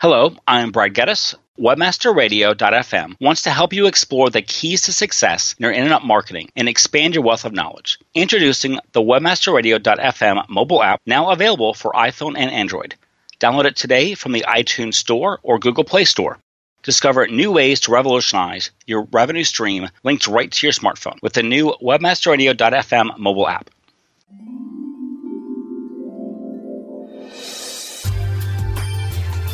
Hello, I'm Brad Geddes. WebmasterRadio.fm wants to help you explore the keys to success in your internet marketing and expand your wealth of knowledge. Introducing the WebmasterRadio.fm mobile app, now available for iPhone and Android. Download it today from the iTunes Store or Google Play Store. Discover new ways to revolutionize your revenue stream linked right to your smartphone with the new WebmasterRadio.fm mobile app.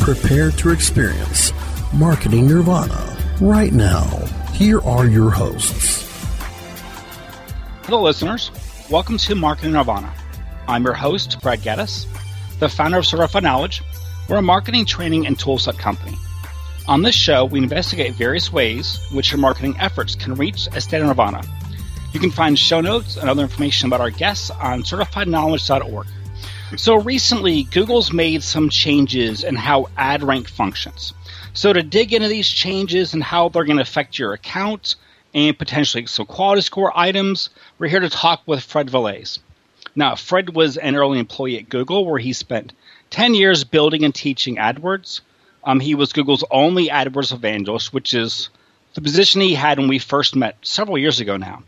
Prepare to experience Marketing Nirvana right now. Here are your hosts. Hello, listeners. Welcome to Marketing Nirvana. I'm your host, Brad Geddes, the founder of Certified Knowledge. We're a marketing training and toolset company. On this show, we investigate various ways which your marketing efforts can reach a state of nirvana. You can find show notes and other information about our guests on certifiedknowledge.org. So recently, Google's made some changes in how ad rank functions. So to dig into these changes and how they're going to affect your account and potentially some quality score items, we're here to talk with Fred Vallaeys. Now, Fred was an early employee at Google where he spent 10 years building and teaching AdWords. Um, he was Google's only AdWords evangelist, which is the position he had when we first met several years ago now.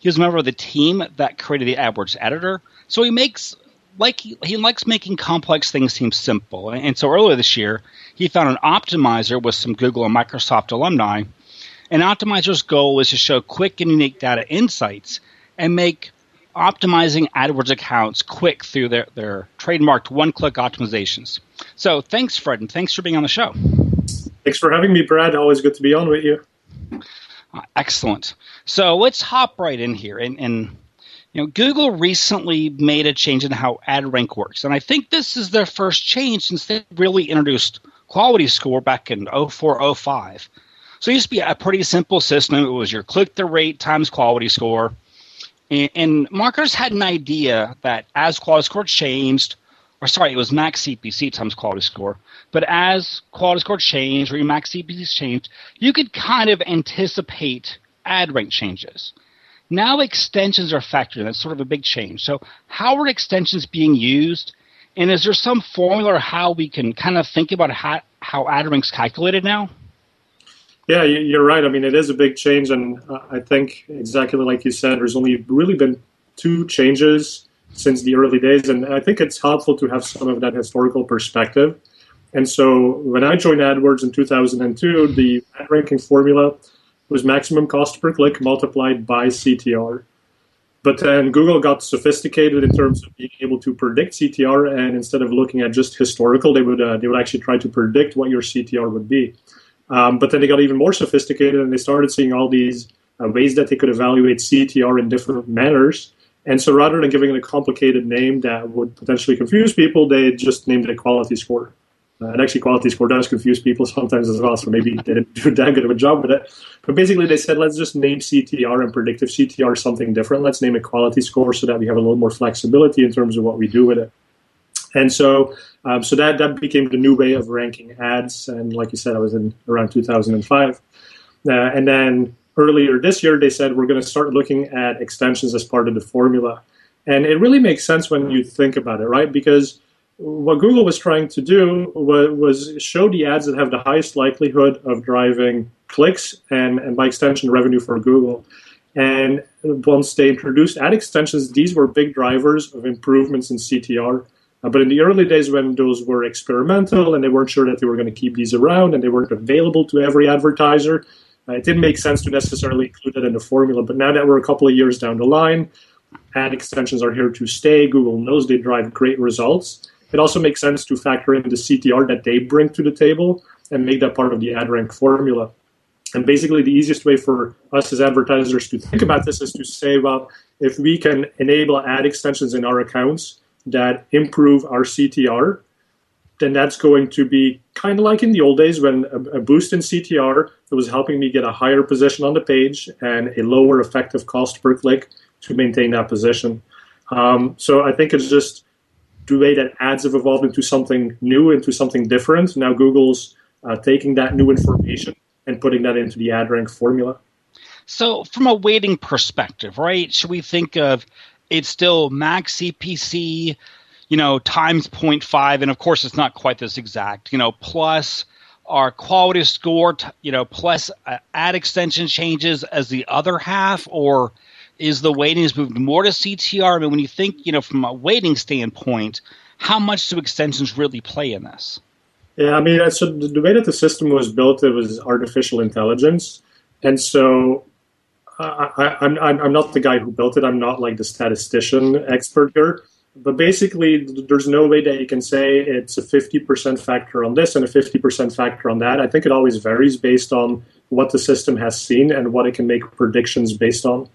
He was a member of the team that created the AdWords editor, so he makes like he, he likes making complex things seem simple. And so earlier this year, he found an Optmyzr with some Google and Microsoft alumni. And Optmyzr's goal is to show quick and unique data insights and make optimizing AdWords accounts quick through their, their trademarked one click optimizations. So thanks, Fred, and thanks for being on the show. Thanks for having me, Brad. Always good to be on with you. Uh, excellent. So let's hop right in here. And, and you know, Google recently made a change in how ad rank works, and I think this is their first change since they really introduced quality score back in 04, 05. So it used to be a pretty simple system. It was your click through rate times quality score. And, and marketers had an idea that as quality score changed, or sorry, it was max CPC times quality score. But as quality score changed, or your max CPC changed, you could kind of anticipate ad rank changes. Now extensions are factored in. That's sort of a big change. So how are extensions being used? And is there some formula or how we can kind of think about how, how ad rank's calculated now? Yeah, you're right. I mean, it is a big change, and uh, I think exactly like you said, there's only really been two changes since the early days, and I think it's helpful to have some of that historical perspective. And so, when I joined AdWords in 2002, the ad ranking formula was maximum cost per click multiplied by CTR. But then Google got sophisticated in terms of being able to predict CTR, and instead of looking at just historical, they would uh, they would actually try to predict what your CTR would be. Um, but then they got even more sophisticated, and they started seeing all these uh, ways that they could evaluate CTR in different manners. And so, rather than giving it a complicated name that would potentially confuse people, they just named it a quality score. Uh, and actually, quality score does confuse people sometimes as well, so maybe they didn't do that good of a job with it. But basically, they said, let's just name CTR and predictive CTR something different. Let's name it quality score so that we have a little more flexibility in terms of what we do with it. And so, um, so that, that became the new way of ranking ads. And like you said, I was in around 2005. Uh, and then earlier this year, they said, we're going to start looking at extensions as part of the formula. And it really makes sense when you think about it, right? Because what Google was trying to do was, show the ads that have the highest likelihood of driving clicks and, and by extension revenue for Google. And once they introduced ad extensions, these were big drivers of improvements in CTR. Uh, but in the early days, when those were experimental and they weren't sure that they were going to keep these around and they weren't available to every advertiser, uh, it didn't make sense to necessarily include it in the formula. But now that we're a couple of years down the line, ad extensions are here to stay. Google knows they drive great results. It also makes sense to factor in the CTR that they bring to the table and make that part of the ad rank formula. And basically, the easiest way for us as advertisers to think about this is to say, well, if we can enable ad extensions in our accounts that improve our CTR, then that's going to be kind of like in the old days when a, boost in CTR was helping me get a higher position on the page and a lower effective cost per click to maintain that position. Um, so I think it's just the way that ads have evolved into something new, into something different. Now Google's uh, taking that new information and putting that into the ad rank formula. So, from a weighting perspective, right? Should we think of it's still max CPC, you know, times 0.5, and of course it's not quite this exact, you know, plus our quality score, you know, plus uh, ad extension changes as the other half, or is the weightings moved more to CTR? I mean, when you think, you know, from a weighting standpoint, how much do extensions really play in this? Yeah, I mean, so the way that the system was built, it was artificial intelligence, and so I, am I'm, I'm not the guy who built it. I'm not like the statistician expert here. But basically, there's no way that you can say it's a 50% factor on this and a 50% factor on that. I think it always varies based on what the system has seen and what it can make predictions based on.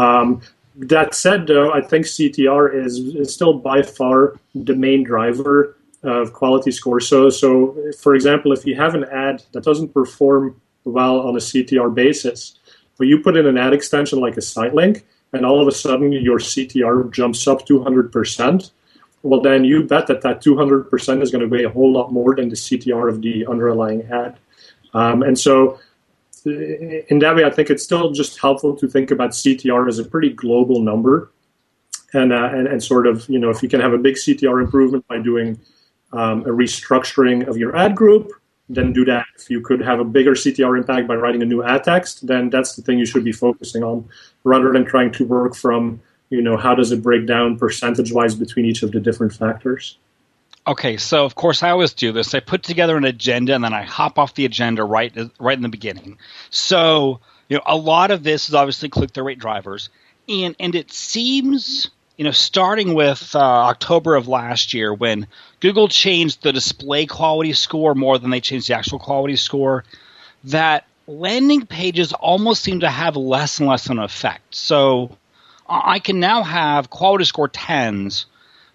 Um, that said, though, I think CTR is, is still by far the main driver of quality score. So, so for example, if you have an ad that doesn't perform well on a CTR basis, but you put in an ad extension like a site link, and all of a sudden your CTR jumps up 200%, well, then you bet that that 200% is going to weigh a whole lot more than the CTR of the underlying ad. Um, and so, in that way, I think it's still just helpful to think about CTR as a pretty global number. And, uh, and, and sort of, you know, if you can have a big CTR improvement by doing um, a restructuring of your ad group, then do that. If you could have a bigger CTR impact by writing a new ad text, then that's the thing you should be focusing on, rather than trying to work from you know how does it break down percentage wise between each of the different factors. Okay, so of course I always do this. I put together an agenda and then I hop off the agenda right right in the beginning. So you know a lot of this is obviously click through rate drivers, and and it seems you know, starting with uh, October of last year when Google changed the display quality score more than they changed the actual quality score, that landing pages almost seem to have less and less of an effect. So I can now have quality score 10s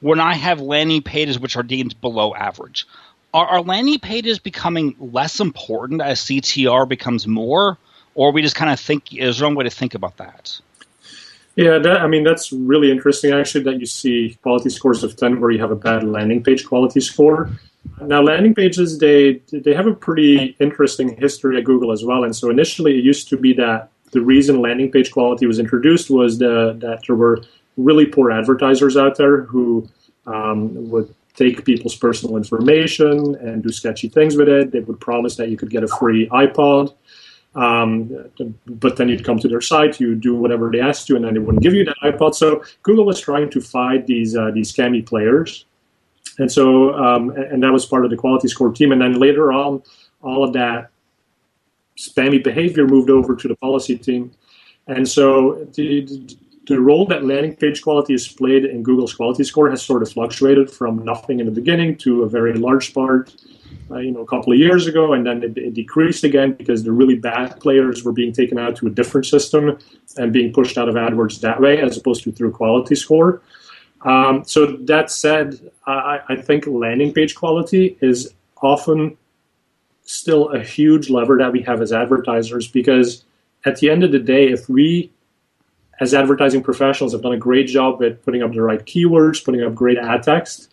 when I have landing pages which are deemed below average. Are, are landing pages becoming less important as CTR becomes more? Or we just kind of think, is there one way to think about that? Yeah, that, I mean that's really interesting. Actually, that you see quality scores of ten where you have a bad landing page quality score. Now, landing pages they they have a pretty interesting history at Google as well. And so initially, it used to be that the reason landing page quality was introduced was the, that there were really poor advertisers out there who um, would take people's personal information and do sketchy things with it. They would promise that you could get a free iPod um, but then you'd come to their site, you do whatever they asked you, and then they wouldn't give you that iPod. So Google was trying to fight these uh, these scammy players, and so um, and that was part of the quality score team. And then later on, all of that spammy behavior moved over to the policy team, and so the, the role that landing page quality has played in Google's quality score has sort of fluctuated from nothing in the beginning to a very large part uh, you know, a couple of years ago, and then it, it, decreased again because the really bad players were being taken out to a different system and being pushed out of AdWords that way, as opposed to through Quality Score. Um, so that said, I, I think landing page quality is often still a huge lever that we have as advertisers because at the end of the day, if we as advertising professionals have done a great job at putting up the right keywords, putting up great ad text,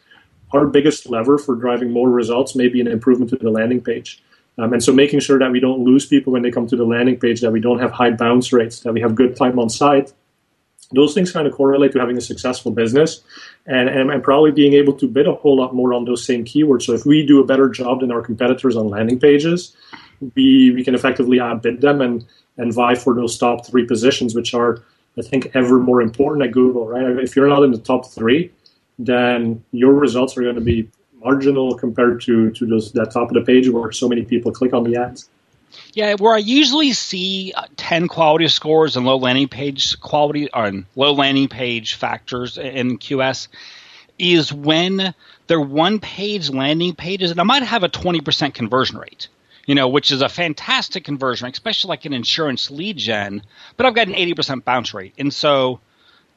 our biggest lever for driving more results may be an improvement to the landing page. Um, and so making sure that we don't lose people when they come to the landing page, that we don't have high bounce rates, that we have good time on site, those things kind of correlate to having a successful business and, and, and, probably being able to bid a whole lot more on those same keywords. So if we do a better job than our competitors on landing pages, we, we can effectively outbid them and, and vie for those top three positions, which are, I think, ever more important at Google, right? If you're not in the top three, then your results are going to be marginal compared to to those that top of the page where so many people click on the ads. Yeah, where I usually see uh, ten quality scores and low landing page quality on low landing page factors in QS is when they're one page landing pages, and I might have a twenty percent conversion rate. You know, which is a fantastic conversion, especially like an insurance lead gen. But I've got an eighty percent bounce rate, and so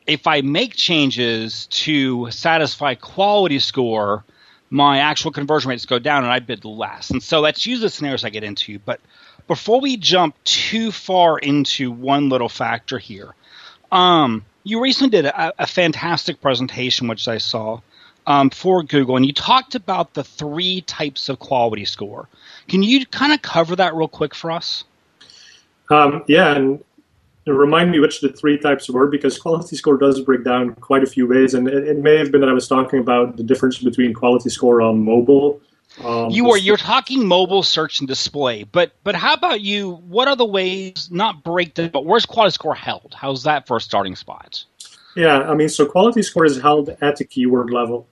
if I make changes to satisfy quality score, my actual conversion rates go down and I bid less. And so that's usually the scenarios I get into. But before we jump too far into one little factor here, um, you recently did a, a, fantastic presentation, which I saw um, for Google, and you talked about the three types of quality score. Can you kind of cover that real quick for us? Um, yeah, and remind me which the three types were because quality score does break down quite a few ways, and it, it may have been that I was talking about the difference between quality score on mobile. Um, you were you're talking mobile search and display, but but how about you? What are the ways not break down, but where's quality score held? How's that for a starting spot? Yeah, I mean, so quality score is held at the keyword level.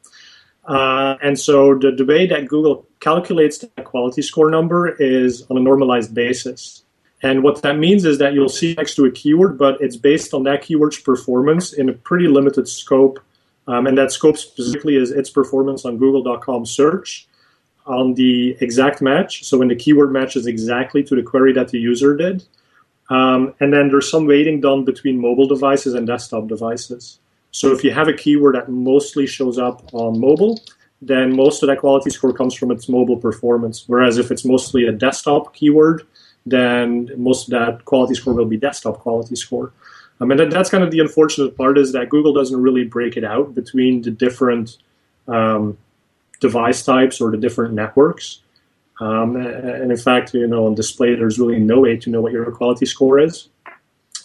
Uh, and so the, the way that Google calculates that quality score number is on a normalized basis. And what that means is that you'll see next to a keyword, but it's based on that keyword's performance in a pretty limited scope. Um, and that scope specifically is its performance on google.com search on the exact match. So when the keyword matches exactly to the query that the user did. Um, and then there's some weighting done between mobile devices and desktop devices. So if you have a keyword that mostly shows up on mobile, then most of that quality score comes from its mobile performance. Whereas if it's mostly a desktop keyword, then most of that quality score will be desktop quality score. I mean, that, that's kind of the unfortunate part is that Google doesn't really break it out between the different um, device types or the different networks. Um, and in fact, you know, on display, there's really no way to know what your quality score is.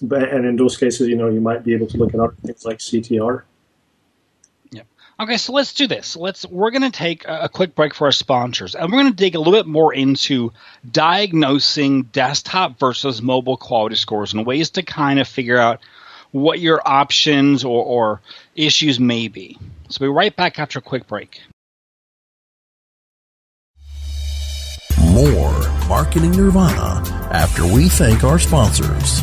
But, and in those cases, you know, you might be able to look at other things like CTR. Yep. Okay, so let's do this. Let's we're going to take a quick break for our sponsors, and we're going to dig a little bit more into diagnosing desktop versus mobile quality scores and ways to kind of figure out what your options or, or issues may be. So we'll be right back after a quick break. More marketing nirvana after we thank our sponsors.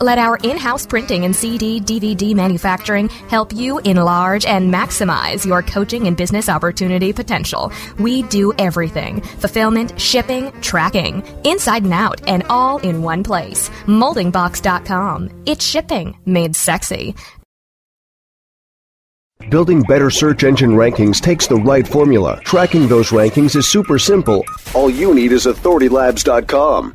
Let our in house printing and CD DVD manufacturing help you enlarge and maximize your coaching and business opportunity potential. We do everything fulfillment, shipping, tracking, inside and out, and all in one place. Moldingbox.com. It's shipping made sexy. Building better search engine rankings takes the right formula. Tracking those rankings is super simple. All you need is authoritylabs.com.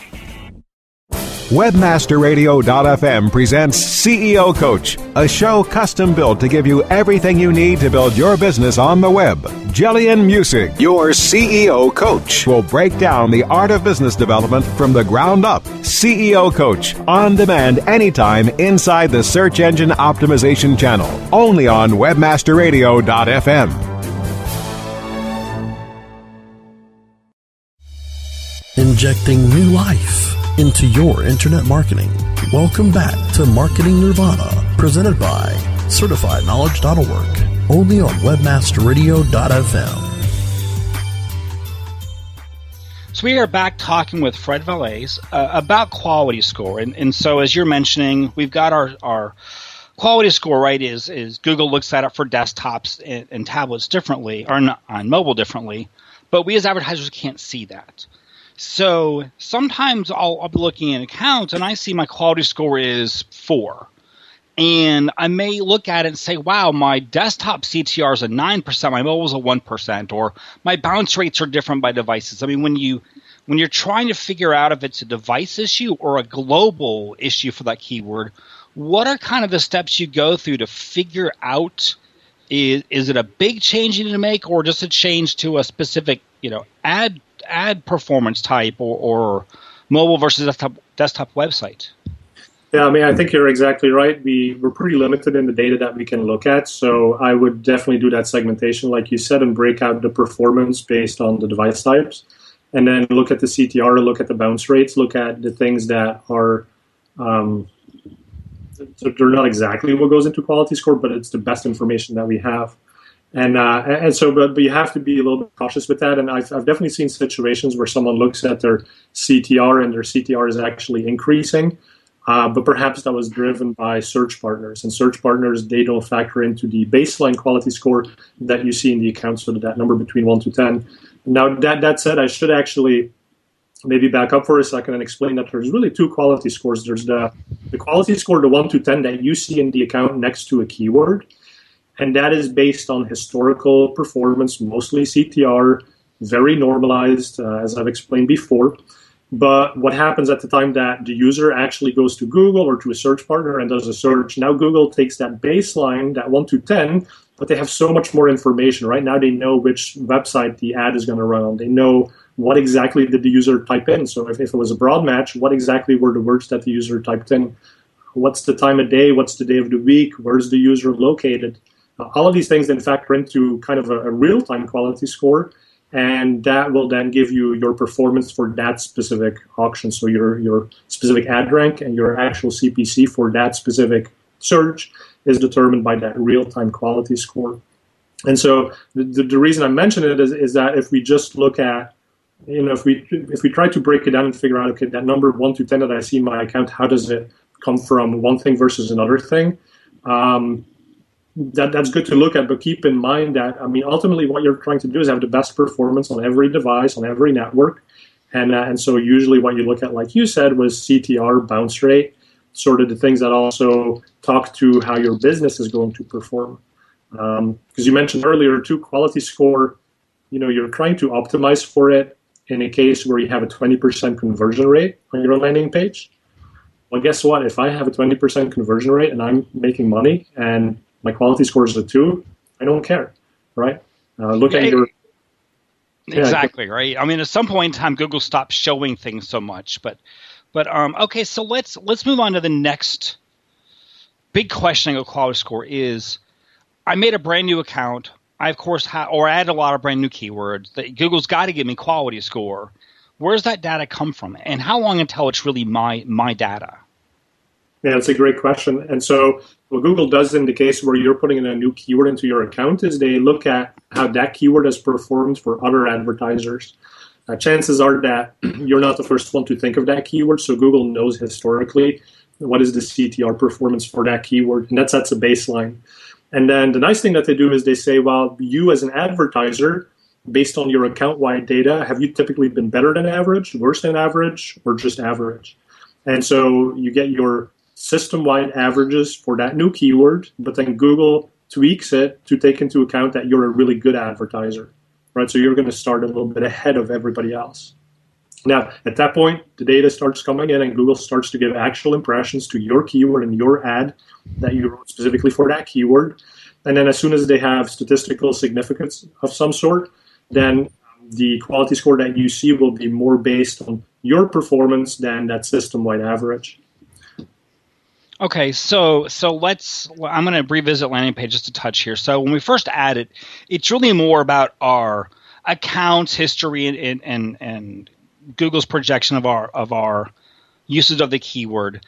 Webmasterradio.fm presents CEO Coach, a show custom built to give you everything you need to build your business on the web. Jillian Music, your CEO Coach, will break down the art of business development from the ground up. CEO Coach, on demand anytime inside the Search Engine Optimization channel, only on Webmasterradio.fm. Injecting new life into your internet marketing. Welcome back to Marketing Nirvana, presented by CertifiedKnowledge.org. Only on WebmasterRadio.fm. So we are back talking with Fred Vallaeys uh, about quality score, and, and so as you're mentioning, we've got our our quality score right is is Google looks at it for desktops and, and tablets differently, or not, on mobile differently, but we as advertisers can't see that. So sometimes I'll, I'll be looking at accounts and I see my quality score is four. And I may look at it and say, wow, my desktop CTR is a 9%, my mobile is a 1%, or my bounce rates are different by devices. I mean, when you when you're trying to figure out if it's a device issue or a global issue for that keyword, what are kind of the steps you go through to figure out is is it a big change you need to make or just a change to a specific, you know, ad ad performance type or, or mobile versus desktop desktop website? Yeah, I mean, I think you're exactly right. We we're pretty limited in the data that we can look at, so I would definitely do that segmentation, like you said, and break out the performance based on the device types, and then look at the CTR, look at the bounce rates, look at the things that are. Um, they're not exactly what goes into quality score, but it's the best information that we have. And uh, and so, but, but you have to be a little bit cautious with that. And I've, I've definitely seen situations where someone looks at their CTR and their CTR is actually increasing, uh, but perhaps that was driven by search partners. And search partners they don't factor into the baseline quality score that you see in the account, so that number between one to ten. Now that that said, I should actually maybe back up for a second and explain that there's really two quality scores. There's the the quality score, the one to ten that you see in the account next to a keyword and that is based on historical performance, mostly CTR, very normalized, uh, as I've explained before. But what happens at the time that the user actually goes to Google or to a search partner and does a search? Now Google takes that baseline, that 1 to 10, but they have so much more information. Right now they know which website the ad is going to run on. They know what exactly did the user type in. So if, if it was a broad match, what exactly were the words that the user typed in? What's the time of day? What's the day of the week? Where's the user located? All of these things then factor into kind of a, a real time quality score, and that will then give you your performance for that specific auction. So your your specific ad rank and your actual CPC for that specific search is determined by that real time quality score. And so the, the, the reason I mention it is, is that if we just look at you know, if we if we try to break it down and figure out, okay, that number one to ten that I see in my account, how does it come from one thing versus another thing? Um, that that's good to look at, but keep in mind that I mean ultimately what you're trying to do is have the best performance on every device on every network, and uh, and so usually what you look at, like you said, was CTR bounce rate, sort of the things that also talk to how your business is going to perform. Because um, you mentioned earlier too, quality score, you know, you're trying to optimize for it in a case where you have a 20% conversion rate on your landing page. Well, guess what? If I have a 20% conversion rate and I'm making money and my quality score is a two, I don't care, right? Uh, look yeah, at your exactly yeah, right. I mean, at some point in time, Google stopped showing things so much, but but um, okay, so let's let's move on to the next big question of quality score is I made a brand new account. I of course ha- or added a lot of brand new keywords. That Google's got to give me quality score. Where's that data come from, and how long until it's really my my data? Yeah, that's a great question. And so what Google does in the case where you're putting in a new keyword into your account is they look at how that keyword has performed for other advertisers. Uh, chances are that you're not the first one to think of that keyword, so Google knows historically what is the CTR performance for that keyword, and that sets a baseline. And then the nice thing that they do is they say, well, you as an advertiser, based on your account wide data, have you typically been better than average, worse than average, or just average? And so you get your system wide averages for that new keyword, but then Google tweaks it to take into account that you're a really good advertiser, right? So you're going to start a little bit ahead of everybody else. Now, at that point, the data starts coming in and Google starts to give actual impressions to your keyword and your ad that you wrote specifically for that keyword. And then as soon as they have statistical significance of some sort, then the quality score that you see will be more based on your performance than that system wide average. Okay, so so let's. I'm going to revisit landing page just touch here. So when we first add it, it's really more about our accounts history and, and and, and Google's projection of our of our uses of the keyword.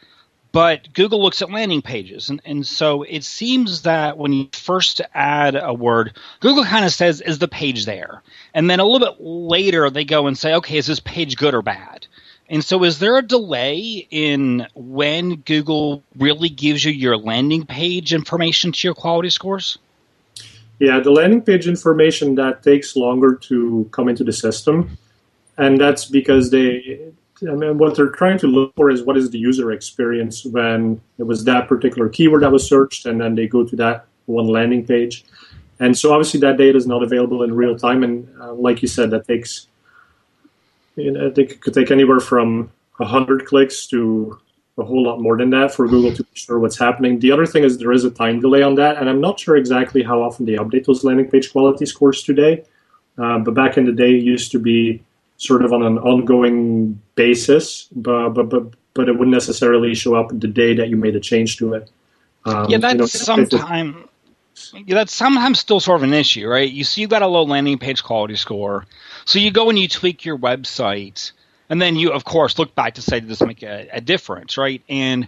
but Google looks at landing pages. And, and so it seems that when you first add a word, Google kind of says, is the page there? And then a little bit later, they go and say, okay, is this page good or bad? And so, is there a delay in when Google really gives you your landing page information to your quality scores? Yeah, the landing page information that takes longer to come into the system, and that's because they I mean, what they're trying to look for is what is the user experience when it was that particular keyword that was searched, and then they go to that one landing page. And so, obviously, that data is not available in real time, and uh, like you said, that takes. Know, I think it could take anywhere from hundred clicks to a whole lot more than that for Google to be sure what's happening. The other thing is there is a time delay on that, and I'm not sure exactly how often they update those landing page quality scores today. Uh, but back in the day, it used to be sort of on an ongoing basis, but but but, but it wouldn't necessarily show up the day that you made a change to it. Um, yeah, that's you know, sometimes. That's sometimes still sort of an issue, right? You see, you've got a low landing page quality score, so you go and you tweak your website, and then you, of course, look back to say, does this make a, a difference, right? And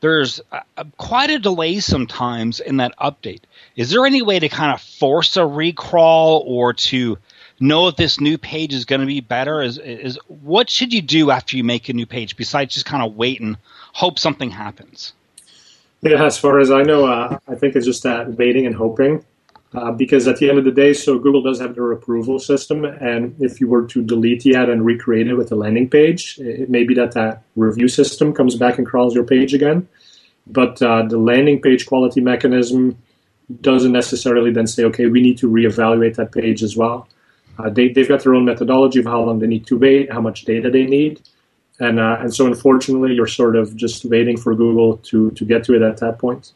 there's a, a, quite a delay sometimes in that update. Is there any way to kind of force a recrawl or to know if this new page is going to be better? Is is what should you do after you make a new page besides just kind of wait and hope something happens? Yeah, as far as I know, uh, I think it's just that waiting and hoping. Uh, because at the end of the day, so Google does have their approval system, and if you were to delete the ad and recreate it with a landing page, it may be that that review system comes back and crawls your page again. But uh, the landing page quality mechanism doesn't necessarily then say, okay, we need to reevaluate that page as well. Uh, they, they've got their own methodology of how long they need to wait, how much data they need. And, uh, and so, unfortunately, you're sort of just waiting for Google to, to get to it at that point.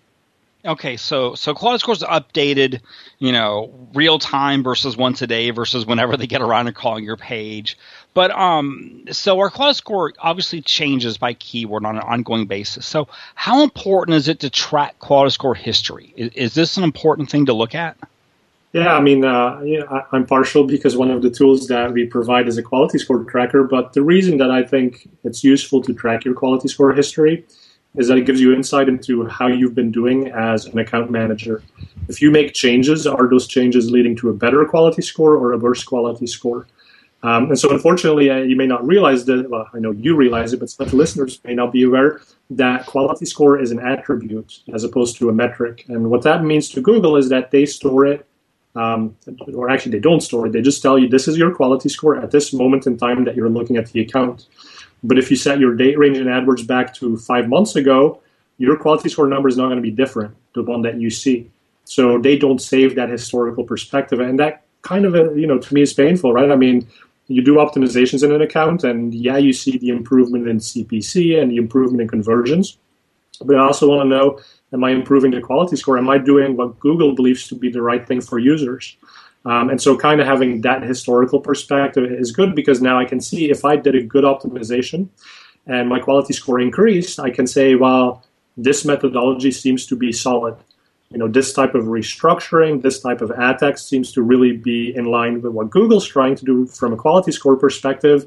Okay, so so quality scores are updated, you know, real time versus once a day versus whenever they get around to calling your page. But um, so our quality score obviously changes by keyword on an ongoing basis. So how important is it to track quality score history? Is, is this an important thing to look at? Yeah, I mean, uh, yeah, I'm partial because one of the tools that we provide is a quality score tracker. But the reason that I think it's useful to track your quality score history is that it gives you insight into how you've been doing as an account manager. If you make changes, are those changes leading to a better quality score or a worse quality score? Um, and so, unfortunately, uh, you may not realize that. Well, I know you realize it, but some listeners may not be aware that quality score is an attribute as opposed to a metric. And what that means to Google is that they store it um, or actually they don't store it. They just tell you this is your quality score at this moment in time that you're looking at the account. But if you set your date range in AdWords back to five months ago, your quality score number is not going to be different, the one that you see. So they don't save that historical perspective, and that kind of, you know, to me is painful, right? I mean, you do optimizations in an account, and yeah, you see the improvement in CPC and the improvement in conversions. But I also want to know Am I improving the quality score? Am I doing what Google believes to be the right thing for users? Um, and so, kind of having that historical perspective is good because now I can see if I did a good optimization and my quality score increased, I can say, well, this methodology seems to be solid. You know, this type of restructuring, this type of ad text seems to really be in line with what Google's trying to do from a quality score perspective.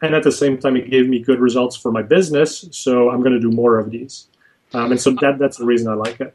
And at the same time, it gave me good results for my business. So I'm going to do more of these. Um, and so that that's the reason I like it.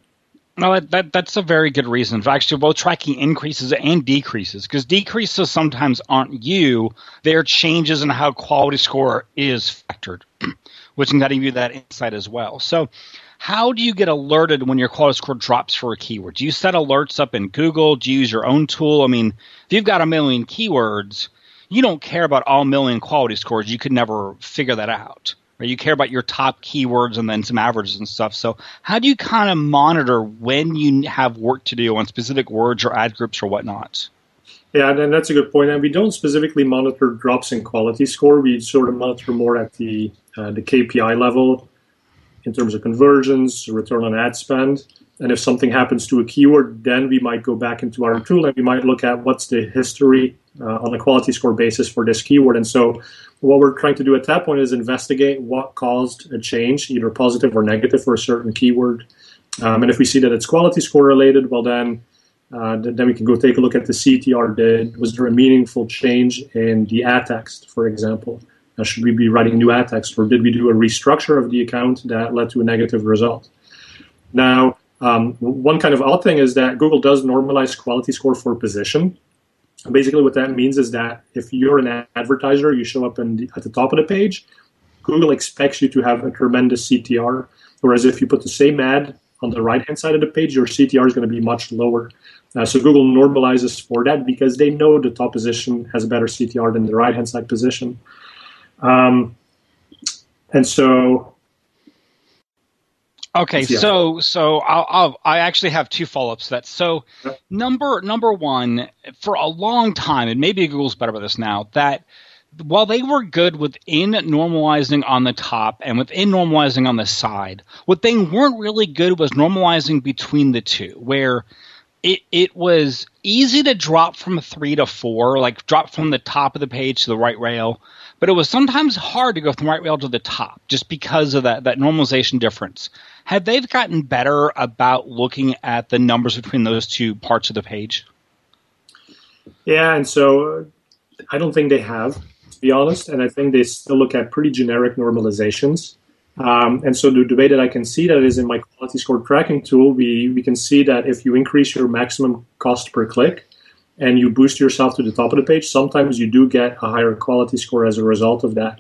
No, that, that that's a very good reason. Actually, both tracking increases and decreases, because decreases sometimes aren't you; they're changes in how quality score is factored, which can give you that insight as well. So, how do you get alerted when your quality score drops for a keyword? Do you set alerts up in Google? Do you use your own tool? I mean, if you've got a million keywords, you don't care about all million quality scores. You could never figure that out you care about your top keywords and then some averages and stuff. So how do you kind of monitor when you have work to do on specific words or ad groups or whatnot? Yeah, and that's a good point. And we don't specifically monitor drops in quality score. We sort of monitor more at the uh, the KPI level in terms of conversions, return on ad spend. And if something happens to a keyword, then we might go back into our tool and we might look at what's the history uh, on a quality score basis for this keyword. And so what we're trying to do at that point is investigate what caused a change, either positive or negative, for a certain keyword. Um, and if we see that it's quality score related, well, then uh, then we can go take a look at the CTR. Did was there a meaningful change in the ad text, for example? Should we be writing new ad text, or did we do a restructure of the account that led to a negative result? Now, um, one kind of odd thing is that Google does normalize quality score for position. Basically, what that means is that if you're an advertiser, you show up the, at the top of the page, Google expects you to have a tremendous CTR. Whereas if you put the same ad on the right hand side of the page, your CTR is going to be much lower. Uh, so Google normalizes for that because they know the top position has a better CTR than the right hand side position. Um, and so Okay, yeah. so so I'll, I'll, i actually have two follow-ups to that. So number number one, for a long time, and maybe Google's better about this now, that while they were good within normalizing on the top and within normalizing on the side, what they weren't really good was normalizing between the two, where it it was easy to drop from three to four, like drop from the top of the page to the right rail, but it was sometimes hard to go from right rail to the top just because of that that normalization difference. Have they gotten better about looking at the numbers between those two parts of the page? Yeah, and so uh, I don't think they have, to be honest, and I think they still look at pretty generic normalizations. Um, and so the, the way that I can see that is in my quality score tracking tool, we, we can see that if you increase your maximum cost per click and you boost yourself to the top of the page, sometimes you do get a higher quality score as a result of that.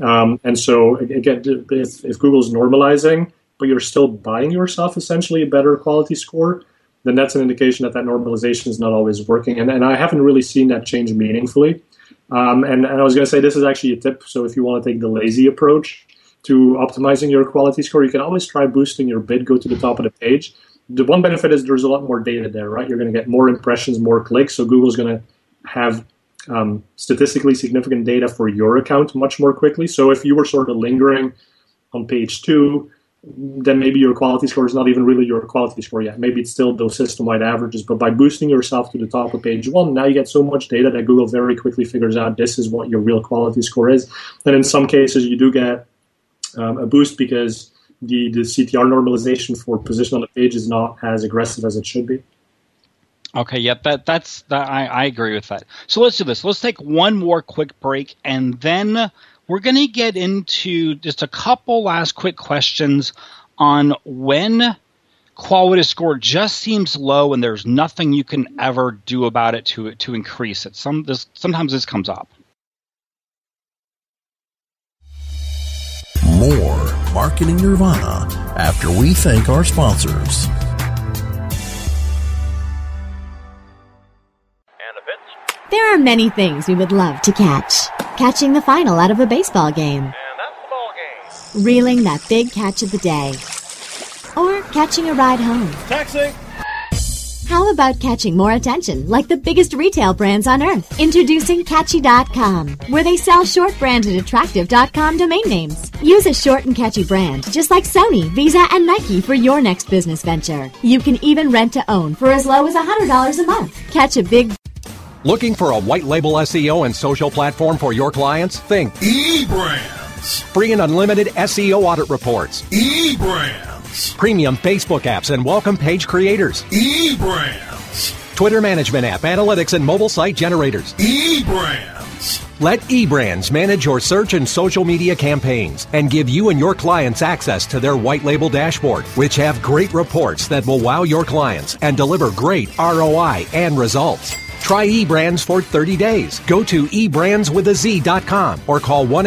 Um, and so again, if, if Google's normalizing, but you're still buying yourself essentially a better quality score, then that's an indication that that normalization is not always working. And, and I haven't really seen that change meaningfully. Um, and, and I was going to say this is actually a tip. So if you want to take the lazy approach, to optimizing your quality score, you can always try boosting your bid go to the top of the page. The one benefit is there's a lot more data there, right? You're going to get more impressions, more clicks. So Google's going to have um, statistically significant data for your account much more quickly. So if you were sort of lingering on page two, then maybe your quality score is not even really your quality score yet. Maybe it's still those system-wide averages. But by boosting yourself to the top of page one, now you get so much data that Google very quickly figures out this is what your real quality score is. And in some cases, you do get um, a boost because the, the CTR normalization for position on the page is not as aggressive as it should be. Okay, yeah, that that's that I, I agree with that. So let's do this. Let's take one more quick break and then we're gonna get into just a couple last quick questions on when quality score just seems low and there's nothing you can ever do about it to to increase it. Some this, sometimes this comes up. More Marketing Nirvana after we thank our sponsors. There are many things we would love to catch. Catching the final out of a baseball game. game. Reeling that big catch of the day. Or catching a ride home. Taxi! How about catching more attention like the biggest retail brands on earth? Introducing Catchy.com, where they sell short branded attractive.com domain names. Use a short and catchy brand, just like Sony, Visa, and Nike for your next business venture. You can even rent to own for as low as $100 a month. Catch a big Looking for a white label SEO and social platform for your clients? Think eBrandz. Free and unlimited SEO audit reports. eBrandz Premium Facebook apps and welcome page creators. eBrandz. Twitter management app, analytics, and mobile site generators. eBrandz. Let eBrandz manage your search and social media campaigns and give you and your clients access to their white label dashboard, which have great reports that will wow your clients and deliver great ROI and results. Try eBrandz for 30 days. Go to eBrandswithaz.com or call 1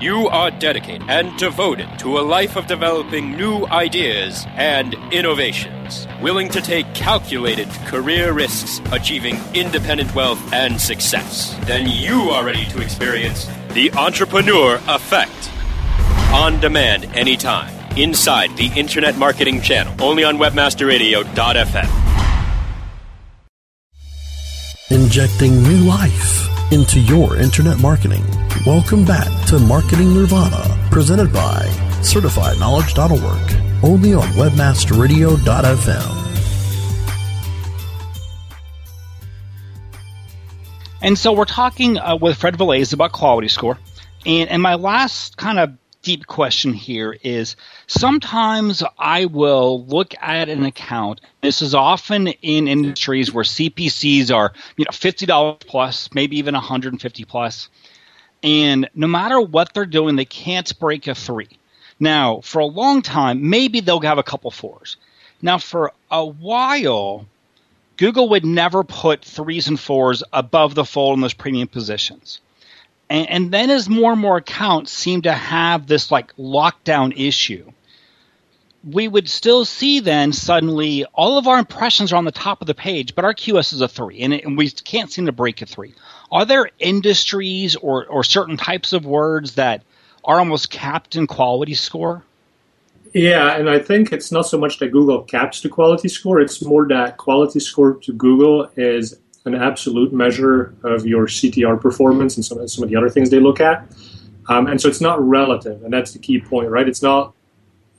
You are dedicated and devoted to a life of developing new ideas and innovations, willing to take calculated career risks, achieving independent wealth and success. Then you are ready to experience the entrepreneur effect. on demand anytime inside the Internet Marketing Channel, only on WebmasterRadio.fm. Injecting new life into your internet marketing. Welcome back to Marketing Nirvana, presented by CertifiedKnowledge.org, only on WebmasterRadio.fm. And so we're talking uh, with Fred Vallaeys about quality score. And, and my last kind of deep question here is sometimes I will look at an account. This is often in industries where CPCs are, you know, $50 plus, maybe even 150 plus. And no matter what they're doing, they can't break a three. Now, for a long time, maybe they'll have a couple fours. Now, for a while, Google would never put threes and fours above the fold in those premium positions. And, and then as more and more accounts seem to have this like lockdown issue, we would still see then suddenly all of our impressions are on the top of the page, but our QS is a three, and, it, and we can't seem to break a three. Are there industries or, or certain types of words that are almost capped in quality score? Yeah, and I think it's not so much that Google caps the quality score, it's more that quality score to Google is an absolute measure of your CTR performance and some, some of the other things they look at. Um, and so it's not relative, and that's the key point, right? It's not.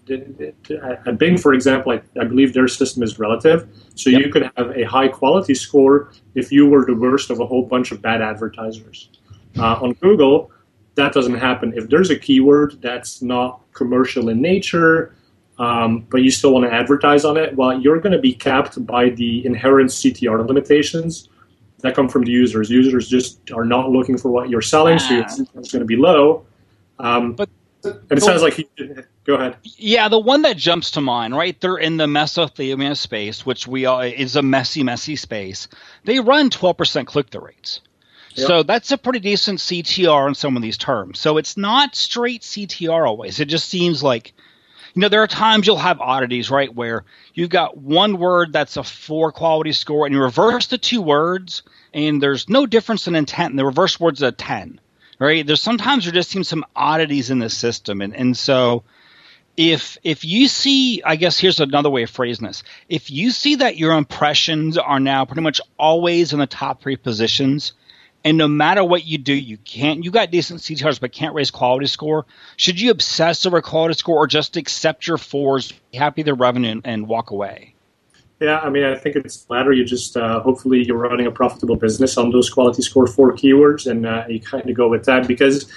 At Bing, for example, I, I believe their system is relative. So yep. you could have a high quality score if you were the worst of a whole bunch of bad advertisers. Uh, on Google, that doesn't happen. If there's a keyword that's not commercial in nature, um, but you still want to advertise on it, well, you're going to be capped by the inherent CTR limitations that come from the users. Users just are not looking for what you're selling, so it's, it's going to be low. Um, but and it sounds like he, go ahead. Yeah, the one that jumps to mind, right? They're in the mesothelioma space, which we are, is a messy, messy space. They run 12% click through rates. So that's a pretty decent CTR on some of these terms. So it's not straight CTR always. It just seems like, you know, there are times you'll have oddities, right, where you've got one word that's a four quality score and you reverse the two words and there's no difference in intent and the reverse word's a 10, right? There's sometimes there just seems some oddities in the system. And, and so if if you see i guess here's another way of phrasing this if you see that your impressions are now pretty much always in the top three positions and no matter what you do, you can't. You got decent CTRs, but can't raise quality score. Should you obsess over quality score, or just accept your fours, be happy the revenue, and, and, walk away? Yeah, I mean, I think it's the latter. You just uh, hopefully you're running a profitable business on those quality score four keywords, and uh, you kind of go with that because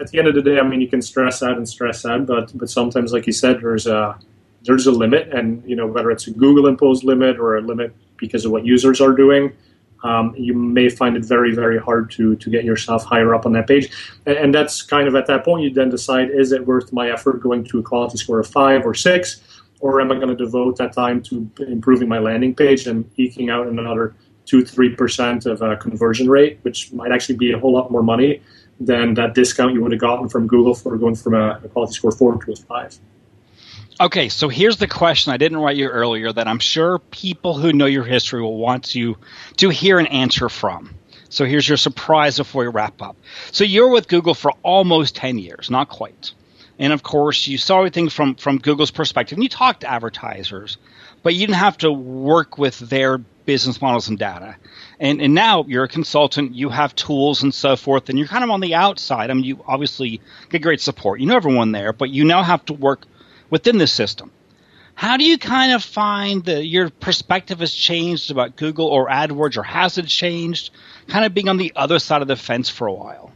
at the end of the day, I mean, you can stress out and stress out, but but sometimes, like you said, there's a there's a limit, and you know whether it's a Google imposed limit or a limit because of what users are doing um, you may find it very, very hard to to get yourself higher up on that page. And, and, that's kind of at that point you then decide: is it worth my effort going to a quality score of five or six, or am I going to devote that time to improving my landing page and eking out another two, three percent of a conversion rate, which might actually be a whole lot more money than that discount you would have gotten from Google for going from a, a quality score four to a five. Okay, so here's the question I didn't write you earlier that I'm sure people who know your history will want you to hear an answer from. So here's your surprise before we wrap up. So you're with Google for almost 10 years, not quite. And of course, you saw everything from, from Google's perspective. And you talked to advertisers, but you didn't have to work with their business models and data. And, and now you're a consultant, you have tools and so forth, and you're kind of on the outside. I mean, you obviously get great support. You know everyone there, but you now have to work within the system. How do you kind of find that your perspective has changed about Google or AdWords, or has it changed? Kind of being on the other side of the fence for a while.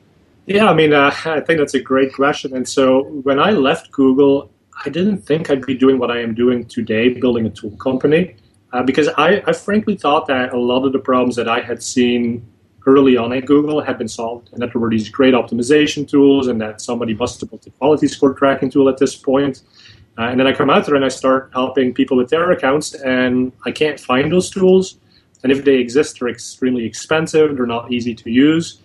Yeah, I mean, uh, I think that's a great question. And so when I left Google, I didn't think I'd be doing what I am doing today, building a tool company, uh, because I, I frankly thought that a lot of the problems that I had seen early on at Google had been solved, and that there were these great optimization tools, and that somebody must have built a quality score tracking tool at this point. Uh, and then I come out there and I start helping people with their accounts, and I can't find those tools. And if they exist, they're extremely expensive. They're not easy to use.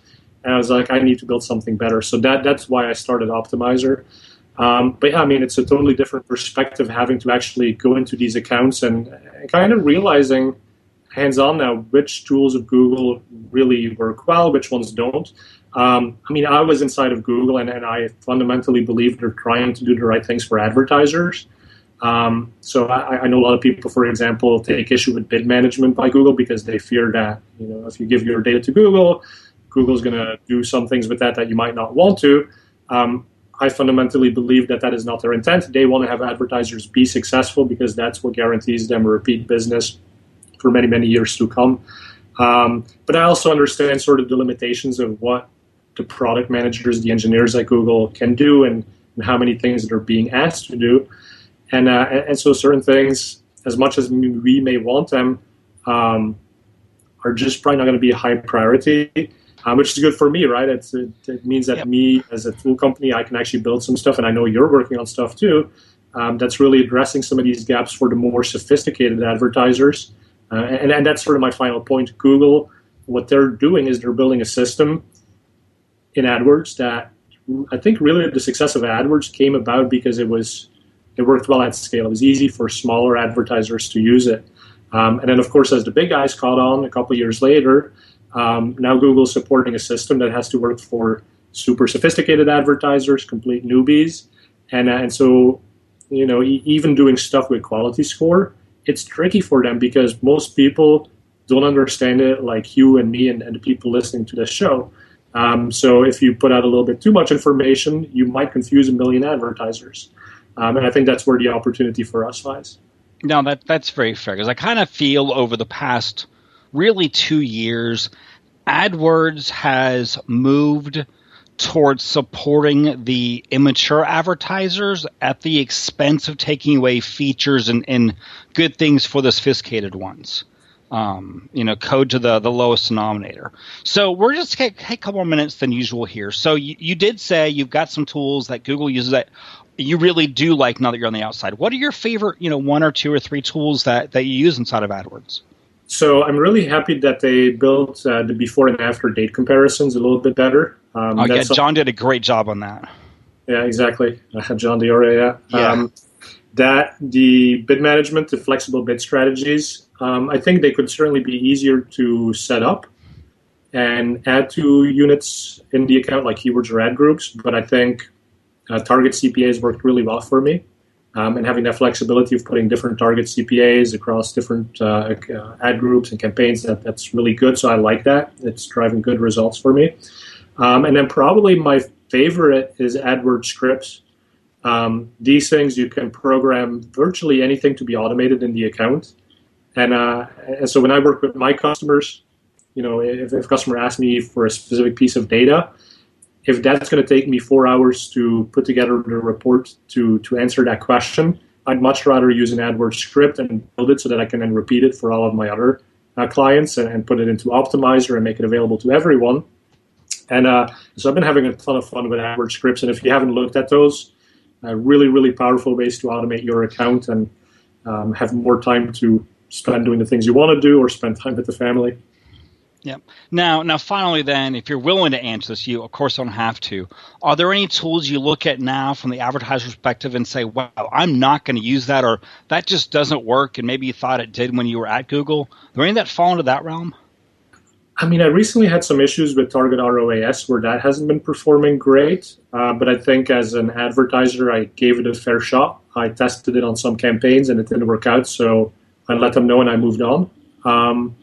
And I was like, I need to build something better. So that that's why I started Optmyzr. Um, but yeah, I mean, it's a totally different perspective having to actually go into these accounts and, kind of realizing hands on now which tools of Google really work well, which ones don't. Um, I mean, I was inside of Google, and, and I fundamentally believe they're trying to do the right things for advertisers. Um, so I, I, know a lot of people, for example, take issue with bid management by Google because they fear that you know if you give your data to Google, Google's going to do some things with that that you might not want to. Um, I fundamentally believe that that is not their intent. They want to have advertisers be successful because that's what guarantees them repeat business for many many years to come. Um, but I also understand sort of the limitations of what the product managers, the engineers at Google can do, and, and how many things they're being asked to do and uh, and so certain things, as much as we may want them, um, are just probably not going to be a high priority. Um, which is good for me, right? It, it means that yep. me as a tool company, I can actually build some stuff, and I know you're working on stuff too. Um, that's really addressing some of these gaps for the more sophisticated advertisers. Uh, and, and that's sort of my final point. Google, what they're doing is they're building a system in AdWords that I think really the success of AdWords came about because it was it worked well at scale. It was easy for smaller advertisers to use it. Um, and then, of course, as the big guys caught on a couple years later, um, now Google's supporting a system that has to work for super sophisticated advertisers, complete newbies. And, uh, and so, you know, e- even doing stuff with quality score, it's tricky for them because most people don't understand it like you and me and, and the people listening to this show. Um, so if you put out a little bit too much information, you might confuse a million advertisers. Um, and I think that's where the opportunity for us lies. No, that that's very fair because I kind of feel over the past really two years, AdWords has moved towards supporting the immature advertisers at the expense of taking away features and, and good things for the sophisticated ones. Um, you know, code to the, the lowest denominator. So we're just take, a couple more minutes than usual here. So you, you did say you've got some tools that Google uses that you really do like now that you're on the outside. What are your favorite, you know, one or two or three tools that, that you use inside of AdWords? So I'm really happy that they built uh, the before and after date comparisons a little bit better. Um, oh, yeah, John did a great job on that. Yeah, exactly. Uh, John Diore, yeah. yeah. Um, that, the bid management, the flexible bid strategies, um, I think they could certainly be easier to set up and add to units in the account like keywords or ad groups. But I think uh, target CPAs worked really well for me. Um, and having that flexibility of putting different target CPAs across different uh, uh, ad groups and campaigns, that, that's really good. So I like that. It's driving good results for me. Um, and then probably my favorite is AdWords scripts. Um, these things you can program virtually anything to be automated in the account. And, uh, and so when I work with my customers, you know, if, if a customer asks me for a specific piece of data, if that's going to take me four hours to put together the report to to answer that question, I'd much rather use an AdWords script and build it so that I can then repeat it for all of my other uh, clients and, and, put it into Optmyzr and make it available to everyone. And uh, so I've been having a ton of fun with AdWords scripts. And if you haven't looked at those, uh, really, really powerful ways to automate your account and um, have more time to spend doing the things you want to do or spend time with the family. Yep. Now, now, finally, then, if you're willing to answer this, you of course don't have to. Are there any tools you look at now from the advertiser perspective and say, "Wow, I'm not going to use that," or "That just doesn't work," and maybe you thought it did when you were at Google? Are there any that fall into that realm? I mean, I recently had some issues with Target ROAS where that hasn't been performing great. Uh, but I think as an advertiser, I gave it a fair shot. I tested it on some campaigns and it didn't work out, so I let them know and I moved on. Um,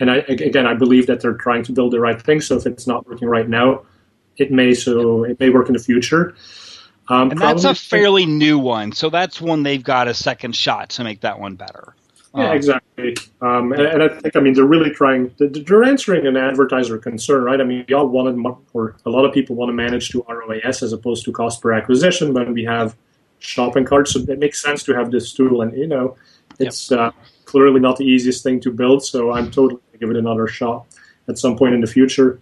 and I, again, I believe that they're trying to build the right thing. So if it's not working right now, it may so it may work in the future. Um, and that's a fairly new one, so that's one they've got a second shot to make that one better. Yeah, um, exactly. Um, and, and, I think, I mean, they're really trying. They're answering an advertiser concern, right? I mean, y'all wanted, or a lot of people want to manage to ROAS as opposed to cost per acquisition when we have shopping carts. So it makes sense to have this tool, and you know, it's yep. uh, clearly not the easiest thing to build. So I'm totally give it another shot at some point in the future.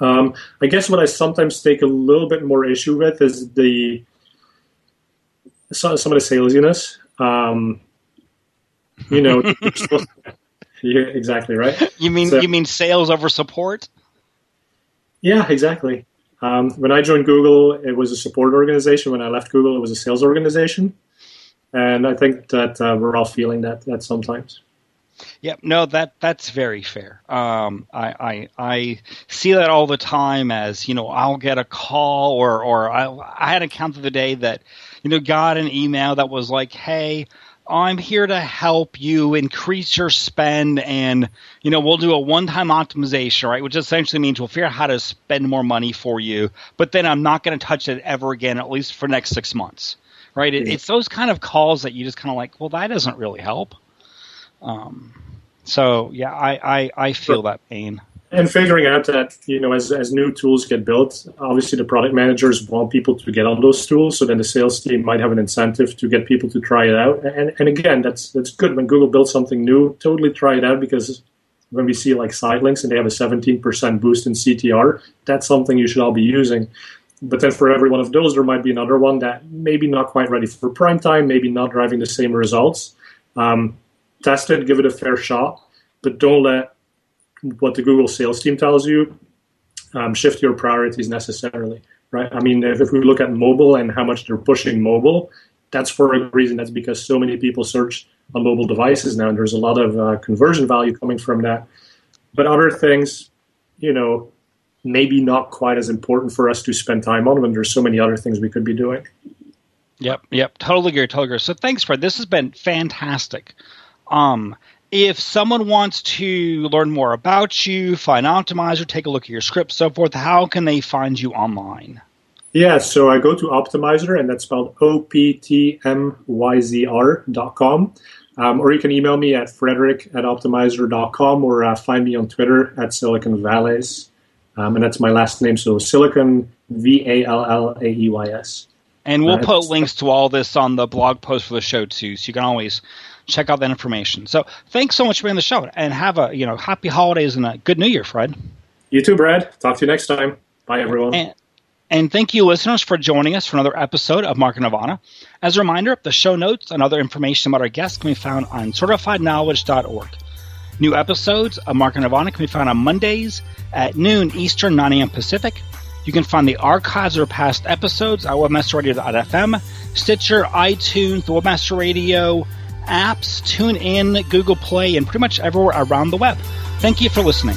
Um, I guess what I sometimes take a little bit more issue with is the some, of the salesiness. Um, you know, yeah, exactly right. You mean so, you mean sales over support? Yeah, exactly. Um, when I joined Google, it was a support organization. When I left Google, it was a sales organization, and I think that uh, we're all feeling that that sometimes. Yep, no, that that's very fair. Um, I, I I see that all the time. As you know, I'll get a call, or or I, I had an account the day that you know got an email that was like, "Hey, I'm here to help you increase your spend, and you know we'll do a one-time optimization, right? Which essentially means we'll figure out how to spend more money for you, but then I'm not going to touch it ever again, at least for next six months, right? It, It's those kind of calls that you just kind of like, well, that doesn't really help. Um, so yeah, I, I, I feel that pain. And figuring out that you know as as new tools get built, obviously the product managers want people to get on those tools, so then the sales team might have an incentive to get people to try it out. And and again, that's that's good when Google builds something new. Totally try it out because when we see like Sitelinks and they have a 17% boost in CTR, that's something you should all be using. But then for every one of those, there might be another one that maybe not quite ready for prime time, maybe not driving the same results. Um, test it, give it a fair shot, but don't let what the Google sales team tells you um, shift your priorities necessarily, right? I mean, if, if, we look at mobile and how much they're pushing mobile, that's for a reason. That's because so many people search on mobile devices now, and there's a lot of uh, conversion value coming from that. But other things, you know, maybe not quite as important for us to spend time on when there's so many other things we could be doing. Yep, yep, totally agree, totally agree. So thanks, Fred. This has been fantastic. Um, if someone wants to learn more about you, find Optmyzr, take a look at your script, so forth, how can they find you online? Yeah, so I go to Optmyzr, and that's spelled O P T M Y Z R dot com. Um, or you can email me at frederick at optmyzr.com or uh, find me on Twitter at Silicon Vallaeys. Um, and that's my last name, so Silicon V A L L A E Y S. And we'll uh, put links to all this on the blog post for the show too, so you can always check out that information. So thanks so much for being on the show, and have a you know happy holidays and a good New Year, Fred. You too, Brad. Talk to you next time. Bye, everyone. And, and thank you, listeners, for joining us for another episode of Market Nirvana. As a reminder, the show notes and other information about our guests can be found on certifiedknowledge.org. New episodes of Market Nirvana can be found on Mondays at noon Eastern, 9 a.m. Pacific. You can find the archives of past episodes at webmasterradio.fm, Stitcher, iTunes, the Webmaster Radio apps, TuneIn, Google Play, and pretty much everywhere around the web. Thank you for listening.